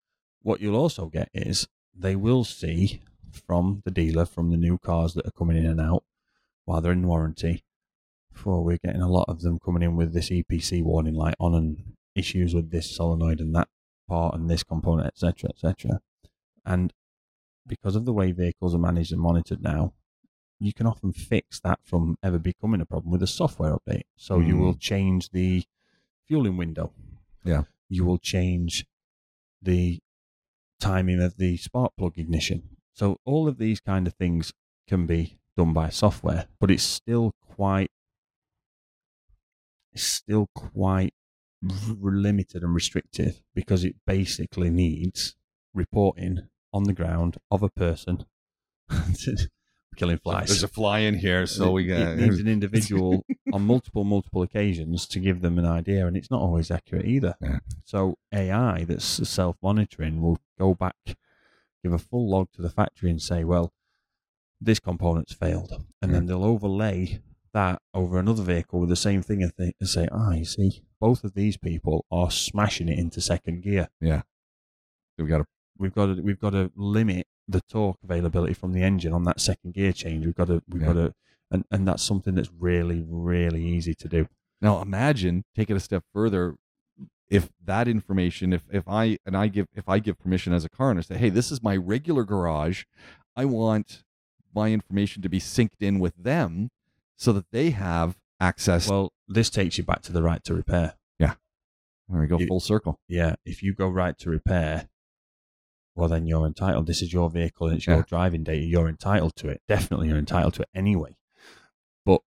what you'll also get is they will see from the dealer from the new cars that are coming in and out while they're in warranty. For we're getting a lot of them coming in with this EPC warning light on and issues with this solenoid and that part and this component, etc., etc. And because of the way vehicles are managed and monitored now, you can often fix that from ever becoming a problem with a software update. So you Mm. will change the fueling window. Yeah. You will change the timing of the spark plug ignition. So all of these kind of things can be done by software, but it's still quite it's still quite limited and restrictive because it basically needs reporting on the ground of a person <laughs> killing flies. There's a fly in here, so we It- got. it needs an <laughs> individual on multiple multiple occasions to give them an idea, and it's not always accurate either. Yeah. So AI that's self monitoring will go back, give a full log to the factory, and say, well, this component's failed, and then they'll overlay that over another vehicle with the same thing and, th- and say, ah, you see, both of these people are smashing it into second gear. Yeah. So we got to. We've got to we've got to limit the torque availability from the engine on that second gear change. We've got to we've Yeah. got to and, and that's something that's really really easy to do. Now imagine take it a step further. If that information, if if I and I give if I give permission as a car owner, say, hey, this is my regular garage, I want my information to be synced in with them, so that they have access. Well, this takes you back to the right to repair. Yeah. There we go, you- full circle. Yeah, if you go right to repair, well then you're entitled. This is your vehicle and it's your Yeah. driving data. You're entitled to it. Definitely, you're entitled to it anyway. But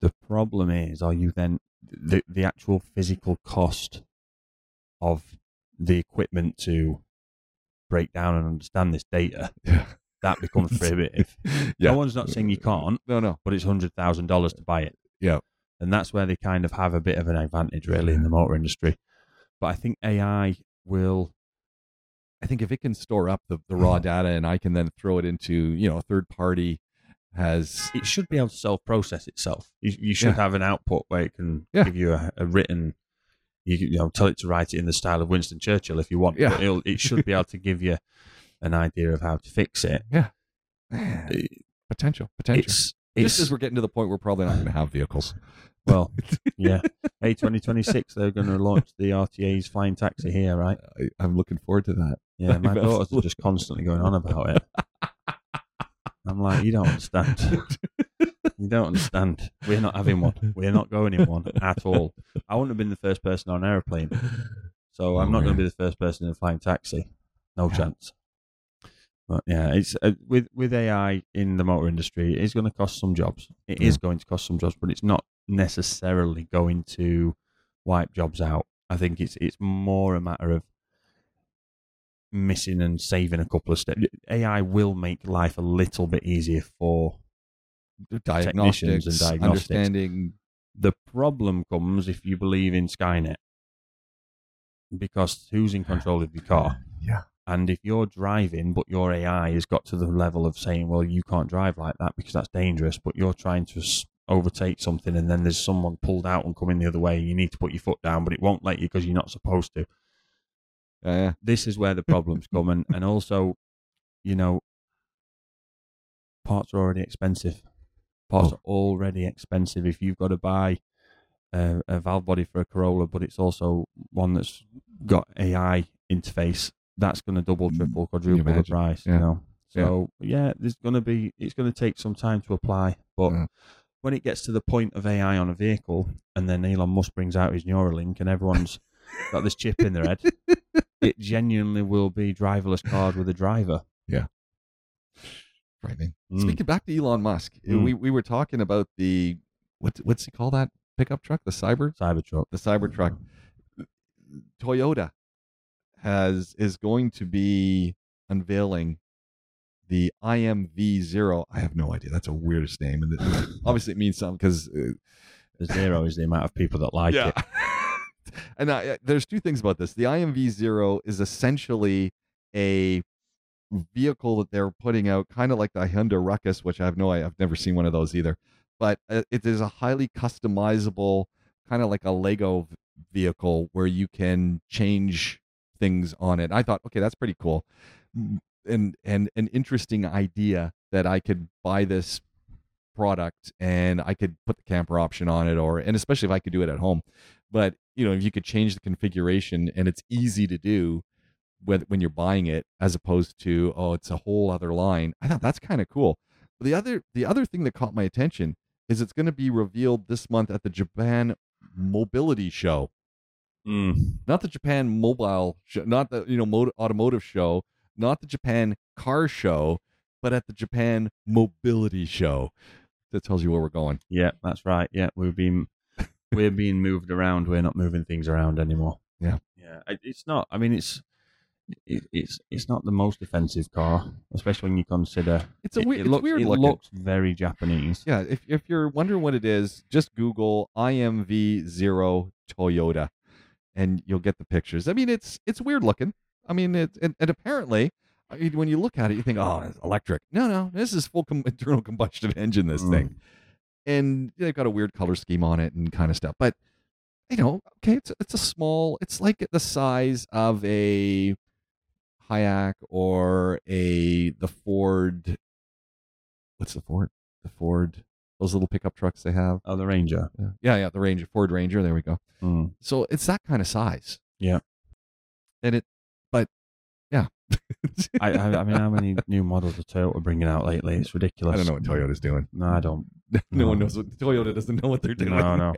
the problem is, are you then the the actual physical cost of the equipment to break down and understand this data? Yeah. That becomes prohibitive. <laughs> yeah. No one's not saying you can't, No, no. but it's hundred thousand dollars to buy it. Yeah. and that's where they kind of have a bit of an advantage, really, in the motor industry. But I think AI will. I think if it can store up the, the raw mm-hmm. data and I can then throw it into, you know, a third party has It should be able to self-process itself. You, you should Yeah. have an output where it can Yeah. give you a, a written. You, you know, tell it to write it in the style of Winston Churchill if you want. Yeah. It should be able to give you an idea of how to fix it. Man, It- potential, potential. It's Just as we're getting to the point we're probably not going to have vehicles. Well, <laughs> yeah. Hey, 2026, they're going to launch the RTA's flying taxi here, right? I, I'm looking forward to that. Yeah, my <laughs> daughters are just constantly going on about it. I'm like, you don't understand. <laughs> You don't understand. We're not having one. We're not going in one at all. I wouldn't have been the first person on an aeroplane, so I'm Oh, not going to be the first person in a flying taxi. No Yeah. chance. But yeah, it's uh, with with AI in the motor industry, it is going to cost some jobs. It is Yeah. going to cost some jobs, but it's not Mm. necessarily going to wipe jobs out. I think it's it's more a matter of missing and saving a couple of steps. AI will make life a little bit easier for Diagnostics, Technicians and diagnostics. understanding. the problem comes if you believe in Skynet. Because who's in control of your car? Yeah. And if you're driving, but your AI has got to the level of saying, well, you can't drive like that because that's dangerous, but you're trying to overtake something and then there's someone pulled out and coming the other way, and you need to put your foot down, but it won't let you because you're not supposed to. Yeah, yeah. This is where the problems come. And, and also, you know, parts are already expensive. Parts Oh. are already expensive. If you've got to buy a, a valve body for a Corolla, but it's also one that's got AI interface. That's going to double, Mm. triple, quadruple the price. Yeah. You know. So yeah, there's going to be it's going to take some time to apply, but Yeah. When it gets to the point of AI on a vehicle, and then Elon Musk brings out his Neuralink, and everyone's <laughs> got this chip in their head, it genuinely will be driverless cars with a driver. Yeah. Frightening. Mm. Speaking back to Elon Musk, Mm. we we were talking about the what what's he call that pickup truck, the Cyber, Cybertruck. the Cybertruck. Toyota has is going to be unveiling the IMV Zero. I have no idea. That's a weirdest name, and it, obviously it means something because uh, zero is the amount of people that like it. <laughs> and I, there's two things about this. The IMV Zero is essentially a vehicle that they're putting out, kind of like the Hyundai Ruckus, which I have no, I've never seen one of those either. But uh, it is a highly customizable, kind of like a Lego vehicle where you can change things on it. I thought, okay, that's pretty cool, and and an interesting idea that I could buy this product and I could put the camper option on it, or and especially if I could do it at home. But you know, if you could change the configuration and it's easy to do when when you're buying it, as opposed to oh, it's a whole other line. I thought that's kind of cool. But the other the other thing that caught my attention is it's going to be revealed this month at the Japan Mobility Show Mm. not the Japan mobile show, not the you know mot- automotive show, not the Japan car show, but at the Japan mobility show. That tells you where we're going. Yeah, that's right. Yeah, we've been <laughs> we're being moved around. We're not moving things around anymore. Yeah. yeah. It's not. I mean, it's it, it's it's not the most offensive car, especially when you consider It's a it, weird, it it's looks weird it looking. looks very Japanese. yeah, if if you're wondering what it is, just Google IMV zero Toyota, and you'll get the pictures. I mean, it's it's weird looking. I mean, it and, and apparently. I mean, when you look at it, you think, "Oh, it's electric." No, no, this is full com- <laughs> internal combustion engine. This Mm. thing, and they've got a weird color scheme on it and kind of stuff. But you know, okay, it's it's a small. It's like the size of a Hayak or a the Ford. What's the Ford? The Ford. Those little pickup trucks they have. Oh, the Ranger. Yeah, yeah, yeah the Ranger, Ford Ranger. There we go. Mm. So it's that kind of size. Yeah. And it. <laughs> I, I I mean, how many new models of Toyota are bringing out lately? It's ridiculous. I don't know what Toyota's doing. No, I don't. <laughs> No one knows what Toyota doesn't know what they're doing. No, no,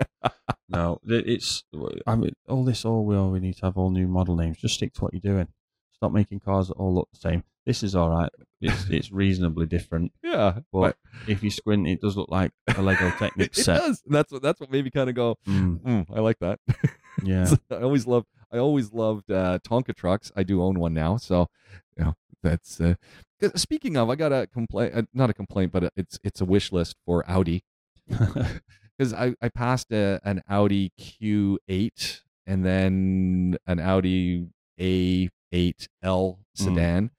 no. It's. I mean, all this. All we all we need to have all new model names. Just stick to what you're doing. Stop making cars that all look the same. This is all right. It's <laughs> it's reasonably different. Yeah, But if you squint, it does look like a Lego it set. does. That's what that's what made me kind of go. Mm, Mm, I like that. yeah. I always loved. I always loved uh, Tonka trucks. I do own one now, so you know that's. Uh, speaking of, I got a complaint. Uh, not a complaint, but it's it's a wish list for Audi <laughs> because I I passed a, an Audi Q8 and then an Audi A8L sedan,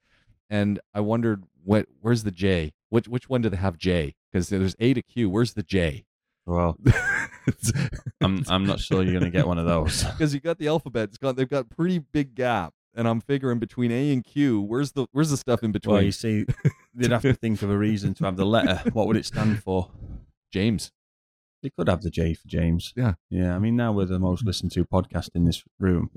and I wondered what where's the J? Which which one do they have J? Because there's A to Q. Where's the J? Well, <laughs> I'm I'm not sure you're going to get one of those. <laughs> because you got the alphabet. It's got they've got pretty big gap, and I'm figuring between A and Q. Where's the where's the stuff in between? Well, you see, <laughs> they'd have to think of a reason to have the letter. What would it stand for? James. They could have the J for James. Yeah. Yeah. I mean, now we're the most listened to podcast in this room.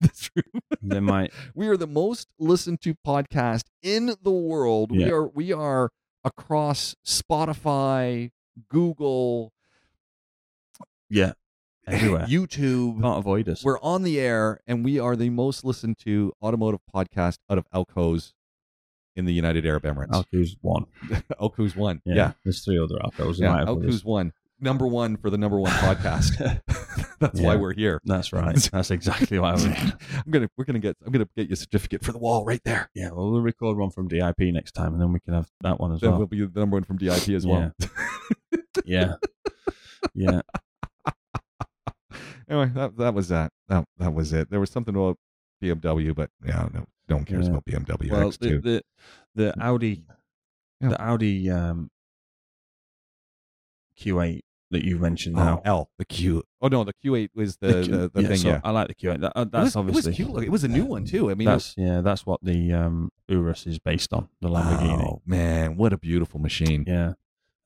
That's true. They might. We are the most listened to podcast in the world. We are we are across Spotify, Google, Yeah. <laughs> Everywhere. YouTube. can't avoid us. We're on the air, and we are the most listened to automotive podcast out of Al Quoz in the United Arab Emirates. Al Quoz one. <laughs> Al Quoz one. Yeah. Yeah. There's three other Al Quoz. Yeah. Al Quoz one. Number one for the number one podcast. <laughs> That's why we're here. That's right. That's exactly why we're. I'm gonna we're gonna get I'm gonna get your certificate for the wall right there. Yeah. Well, we'll record one from DIP next time, and then we can have that one as Then well. we'll be the number one from DIP as well. Yeah. Yeah. Anyway, that that was that. That that was it. There was something about BMW, but yeah, no, no one cares Yeah. about BMW Well, the, X2. the the Audi, Yeah. the Audi um, Q8 that you mentioned Oh, now. L the Q. Oh no, the Q8 was the the, Q- the, thing. so yeah, I like the Q8. That, uh, It that's was, obviously it was cute. look, It was a new one too. I mean, it- that's yeah, that's what the um, Urus is based on, the Lamborghini. Oh man, what a beautiful machine. Yeah,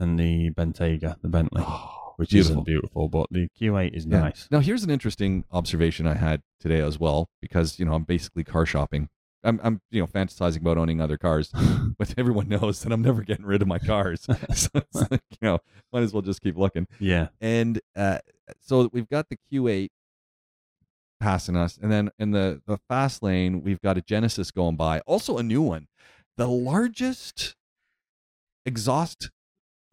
and the Bentayga, the Bentley. Oh, which beautiful. isn't beautiful, but the Q8 is Yeah. nice. Now, here's an interesting observation I had today as well, because you know I'm basically car shopping. I'm, I'm you know fantasizing about owning other cars, <laughs> but everyone knows that I'm never getting rid of my cars. <laughs> <laughs> so it's like, you know, might as well just keep looking. Yeah, And uh, so we've got the Q8 passing us, and then in the the fast lane we've got a Genesis going by, also a new one, the largest exhaust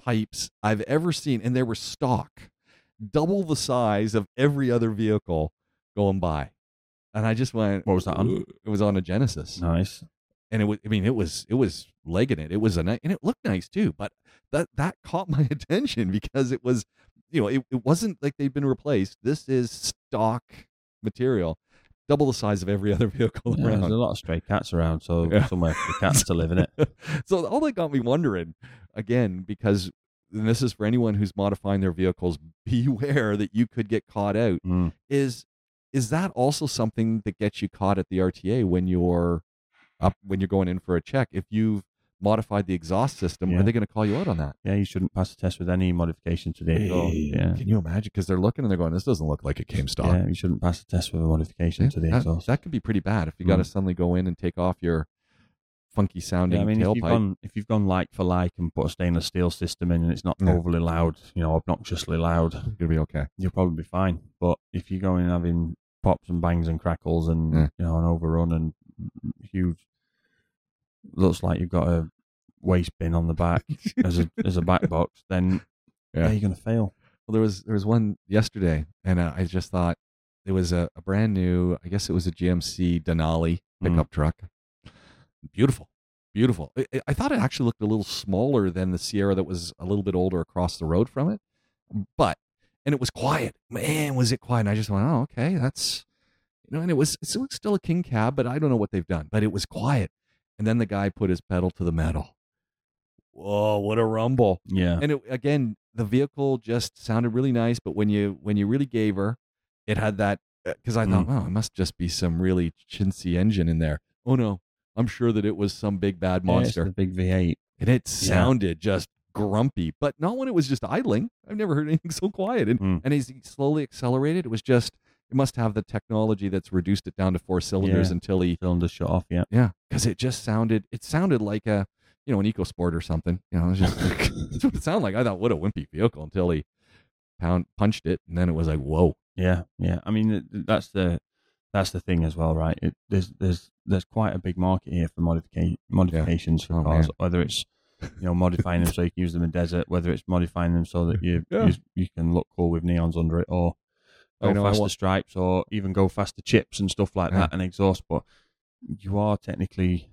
pipes I've ever seen, and they were stock, double the size of every other vehicle going by. And I just went. What was that on? It was on a Genesis, nice. and it was. I mean, it was. It was legging it. It was a nice, and it looked nice too. But that that caught my <laughs> attention because it was, you know, it, it wasn't like they'd been replaced. This is stock material, double the size of every other vehicle Yeah, around. there's a lot of stray cats around, so Yeah. somewhere for the cats to live in it. <laughs> so all that got me wondering again because and this is for anyone who's modifying their vehicles <laughs> beware that you could get caught out Mm. is is that also something that gets you caught at the RTA when you're up when you're going in for a check if you've modified the exhaust system Yeah. are they going to call you out on that Yeah, you shouldn't pass the test with any modification to the exhaust. Yeah. can you imagine because they're looking and they're going this doesn't look like it came stock Yeah, you shouldn't pass the test with a modification to the that, exhaust. that could be pretty bad if you got to Mm. suddenly go in and take off your funky sounding Yeah, I mean, if you've tailpipe gone if you've gone like for like and put a stainless steel system in and it's not Yeah. overly loud, you know, obnoxiously loud, gonna be okay you'll probably be fine. But if you go in having pops and bangs and crackles and Yeah. you know an overrun and huge, looks like you've got a waste bin on the back as a as a back box, then <laughs> Yeah. yeah, you're gonna fail. Well, there was there was one yesterday, and uh, I just thought it was a, a brand new. I guess it was a GMC Denali pickup truck. Beautiful, beautiful. I- I, I thought it actually looked a little smaller than the Sierra that was a little bit older across the road from it, but and it was quiet. Man, was it quiet? And I just went, oh, okay, that's you know, and it was it was still a king cab, but I don't know what they've done, but it was quiet. And then the guy put his pedal to the metal. Whoa, what a rumble! Yeah, and it, again the vehicle just sounded really nice but when you when you really gave her it had that because i thought oh it must just be some really chintzy engine in there oh no i'm sure that it was some big bad Yeah, it's monster the big V8. and it sounded just grumpy but not when it was just idling i've never heard anything <laughs> so quiet and, Mm. and as he slowly accelerated it was just it must have the technology that's reduced it down to four cylinders Yeah. until he Cylinder shut off. Yeah, yeah, because it just sounded it sounded like a you know an EcoSport or something. You know, it just <laughs> <laughs> that's what it sounded like. I thought, what a wimpy vehicle until he pound punched it, and then it was like, whoa. Yeah, yeah. I mean, th- th- that's the that's the thing as well, right? It, there's there's there's quite a big market here for modification modifications for Oh, cars. man. Whether it's you know modifying them so you can use them in desert, whether it's modifying them so that you <laughs> Yeah. you, you can look cool with neons under it, or I go know, I faster want- stripes, or even go faster chips and stuff like Yeah. that, and exhaust. But you are technically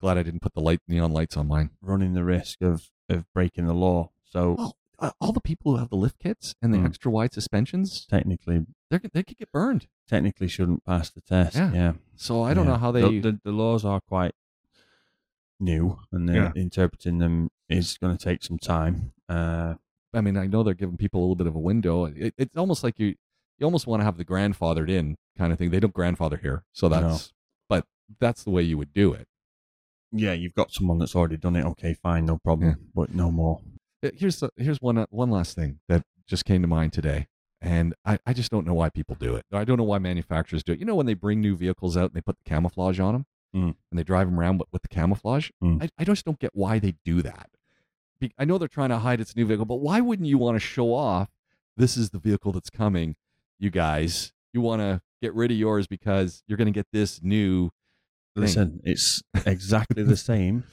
Glad I didn't put the light neon lights on mine. running the risk of of breaking the law. So Well, uh, all the people who have the lift kits and the Mm. extra wide suspensions, technically they they could get burned. technically shouldn't pass the test. Yeah. yeah. So I don't Yeah. know how they. The, the, the laws are quite new, and Yeah. interpreting them is going to take some time. Uh, I mean, I know they're giving people a little bit of a window. It, it's almost like you you almost want to have the grandfathered in kind of thing. They don't grandfather here, so that's but that's the way you would do it. yeah, you've got someone that's already done it. Okay, fine, no problem, Yeah. but no more. Uh, here's the, here's one uh, one last thing that just came to mind today and I, I just don't know why people do it i don't know why manufacturers do it you know when they bring new vehicles out and they put the camouflage on them Mm. and they drive them around with, with the camouflage Mm. I, I just don't get why they do that Be- i know they're trying to hide its new vehicle but why wouldn't you want to show off this is the vehicle that's coming you guys you want to get rid of yours because you're going to get this new thing. Listen, it's exactly the same.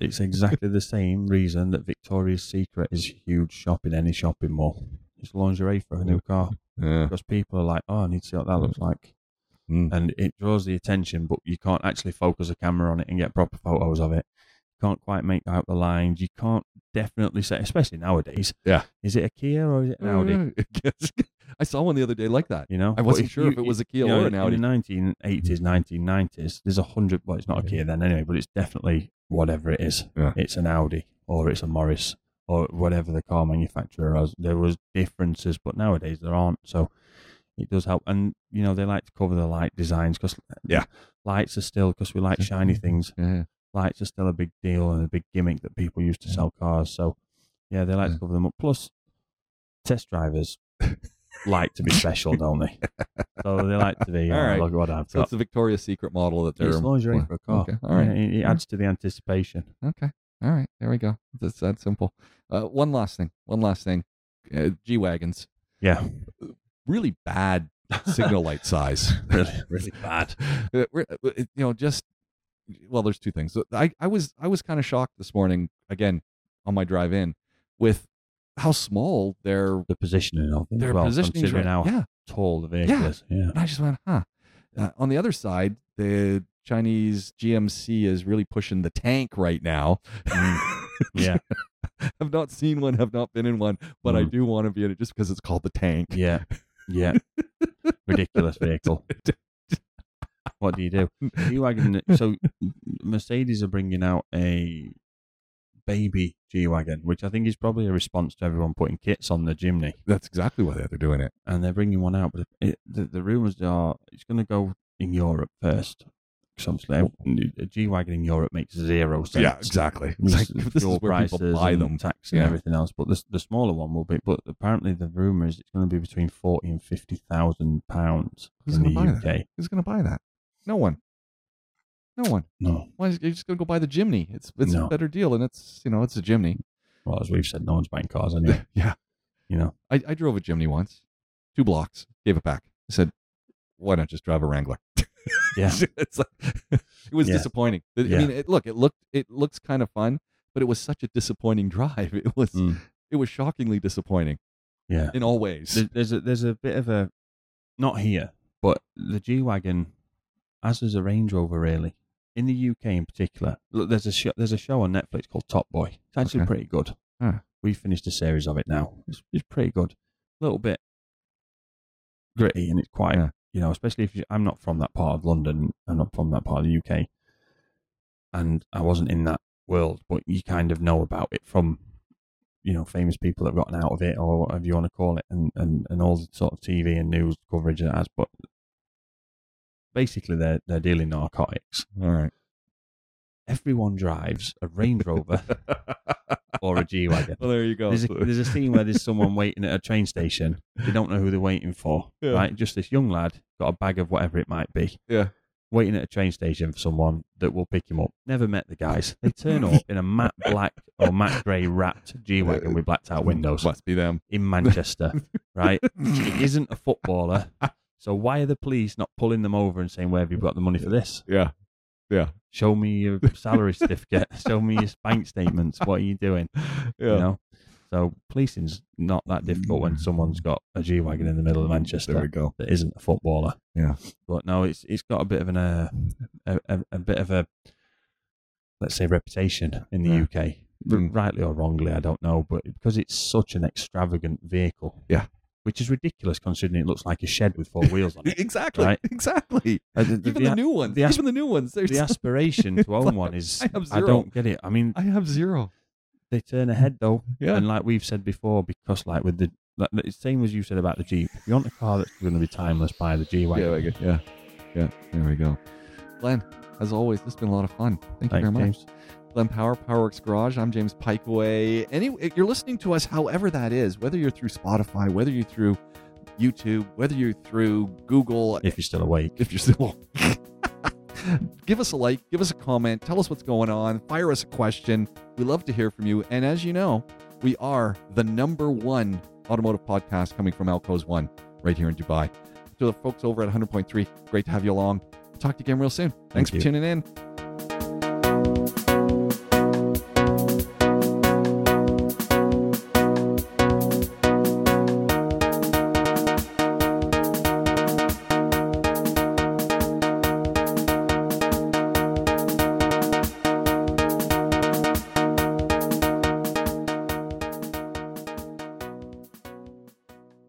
It's exactly the same reason that Victoria's Secret is a huge shop in any shopping mall. It's lingerie for a new car Yeah. because people are like, "Oh, I need to see what that looks like," Mm. and it draws the attention, but you can't actually focus a camera on it and get proper photos of it. You can't quite make out the lines. You can't definitely say, especially nowadays. Yeah. Is it a Kia or is it an Audi? <laughs> I saw one the other day like that. You know, I wasn't sure if it was a Kia you know, or an Audi. In the 1980s, 1990s, there's a hundred. Well, it's not a Kia then anyway, but it's definitely whatever it is. Yeah. It's an Audi or it's a Morris or whatever the car manufacturer has. There was differences, but nowadays there aren't. So it does help. And you know, they like to cover the light designs because Yeah. lights are still because we like shiny mm, things. Yeah. Lights are still a big deal and a big gimmick that people use to sell cars. So yeah, they like Yeah. to cover them up. Plus, test drivers <laughs> like to be special, don't they? <laughs> So they like to be. All right. Look what I've So got. it's the Victoria's Secret model that they're. As long as you're for a car. Okay. All right. It, it adds to the anticipation. Okay. All right. There we go. That's that simple. Uh, one last thing. One last thing. Uh, G wagons. Yeah, Really bad signal light size. <laughs> really, really bad. <laughs> Uh, uh, you know, just well, there's two things. I I was I was kind of shocked this morning again on my drive in with how small their The positioning of their well, positioning. considering how Yeah. tall the Yeah. is. Yeah, And I just went, huh. Uh, on the other side, the Chinese GMC is really pushing the tank right now. <laughs> yeah, I've not seen one, have not been in one, but I Mm. do want to be in it just because it's called the tank. yeah, yeah. Ridiculous vehicle. <laughs> What do you do? <laughs> Wagon. So Mercedes are bringing out a baby G wagon, which I think is probably a response to everyone putting kits on the Jimny. That's exactly why they're doing it. and they're bringing one out. But it, the, the rumors are it's going to go in Europe first. Obviously, a G wagon in Europe makes zero sense. Yeah, exactly. <laughs> It's like <laughs> this fuel is where people prices buy and them. tax and Yeah. everything else. But the the smaller one will be. But apparently, the rumor is it's going to be between forty and fifty thousand pounds Who's in the gonna buy UK. Who's going to buy that? No one. No one. No, Why is you're just going to go buy the Jimny? It's it's No. a better deal, and it's you know it's a Jimny. well, as we've said, no one's buying cars anyway. <laughs> yeah. you know, I, I drove a Jimny once, two blocks, gave it back. I said, why not just drive a Wrangler? <laughs> Yeah. it's like, <laughs> it was Yeah. disappointing. I Yeah. mean, it, look, it looked it looks kind of fun, but it was such a disappointing drive. It was Mm. it was shockingly disappointing yeah. in all ways. There's a there's a bit of a not here, but the G wagon, as is a Range Rover, really in the UK in particular. Look, there's a show, there's a show on Netflix called Top Boy. It's actually Okay. pretty good. Huh. We finished a series of it now. It's, it's pretty good. A little bit gritty, and it's quite Yeah. you know, especially if you, I'm not from that part of London. I'm not from that part of the UK, and I wasn't in that world, but you kind of know about it from you know, famous people that have gotten out of it or whatever you want to call it, and, and, and all the sort of TV and news coverage it has. But basically, they're they're dealing narcotics. all right. Everyone drives a Range Rover <laughs> or a G wagon. Well, there you go. There's a, there's a scene where there's someone waiting at a train station. They don't know who they're waiting for, Yeah. right? Just this young lad got a bag of whatever it might be. Yeah. Waiting at a train station for someone that will pick him up. Never met the guys. They turn up in a matte black or matte grey wrapped G wagon with blacked out windows Must be them. in Manchester, right? It isn't a footballer. <laughs> So why are the police not pulling them over and saying, "Where have you got the money for this? Yeah. Yeah. Show me your <laughs> salary certificate. Show me your bank statements. What are you doing?" Yeah. You know. So policing's not that difficult when someone's got a G wagon in the middle of There we Manchester go. that isn't a footballer. Yeah. But no, it's it's got a bit of an uh, a, a, a bit of a let's say reputation in the Yeah. UK, Mm. rightly or wrongly, I don't know, but because it's such an extravagant vehicle, Yeah. Which is ridiculous considering it looks like a shed with four wheels on <laughs> it. Exactly. Right. Exactly. Uh, the, the- Even the- the new ones. the asp- even the new ones. The aspiration <laughs> to own one is I have I don't get it. I mean, I have zero. they turn ahead though, Yeah. and like we've said before, because like with the like, same as you said about the Jeep, if you want a car that's going to be timeless, buy the G wagon. Yeah, yeah, yeah. There we go. Glenn, as always, this has been a lot of fun. Thank you Thanks, very much. James. Glenn Power, Powerworks Garage. I'm James Pikeway. Any, you're listening to us, however that is, whether you're through Spotify, whether you're through YouTube, whether you're through Google, If you're still awake. if you're still. <laughs> give us a like, give us a comment, tell us what's going on, fire us a question. We love to hear from you. And as you know, we are the number one automotive podcast coming from Al Quoz One right here in Dubai. To the folks over at 100.3, great to have you along. Talk to you again real soon. Thanks Thank for you. tuning in.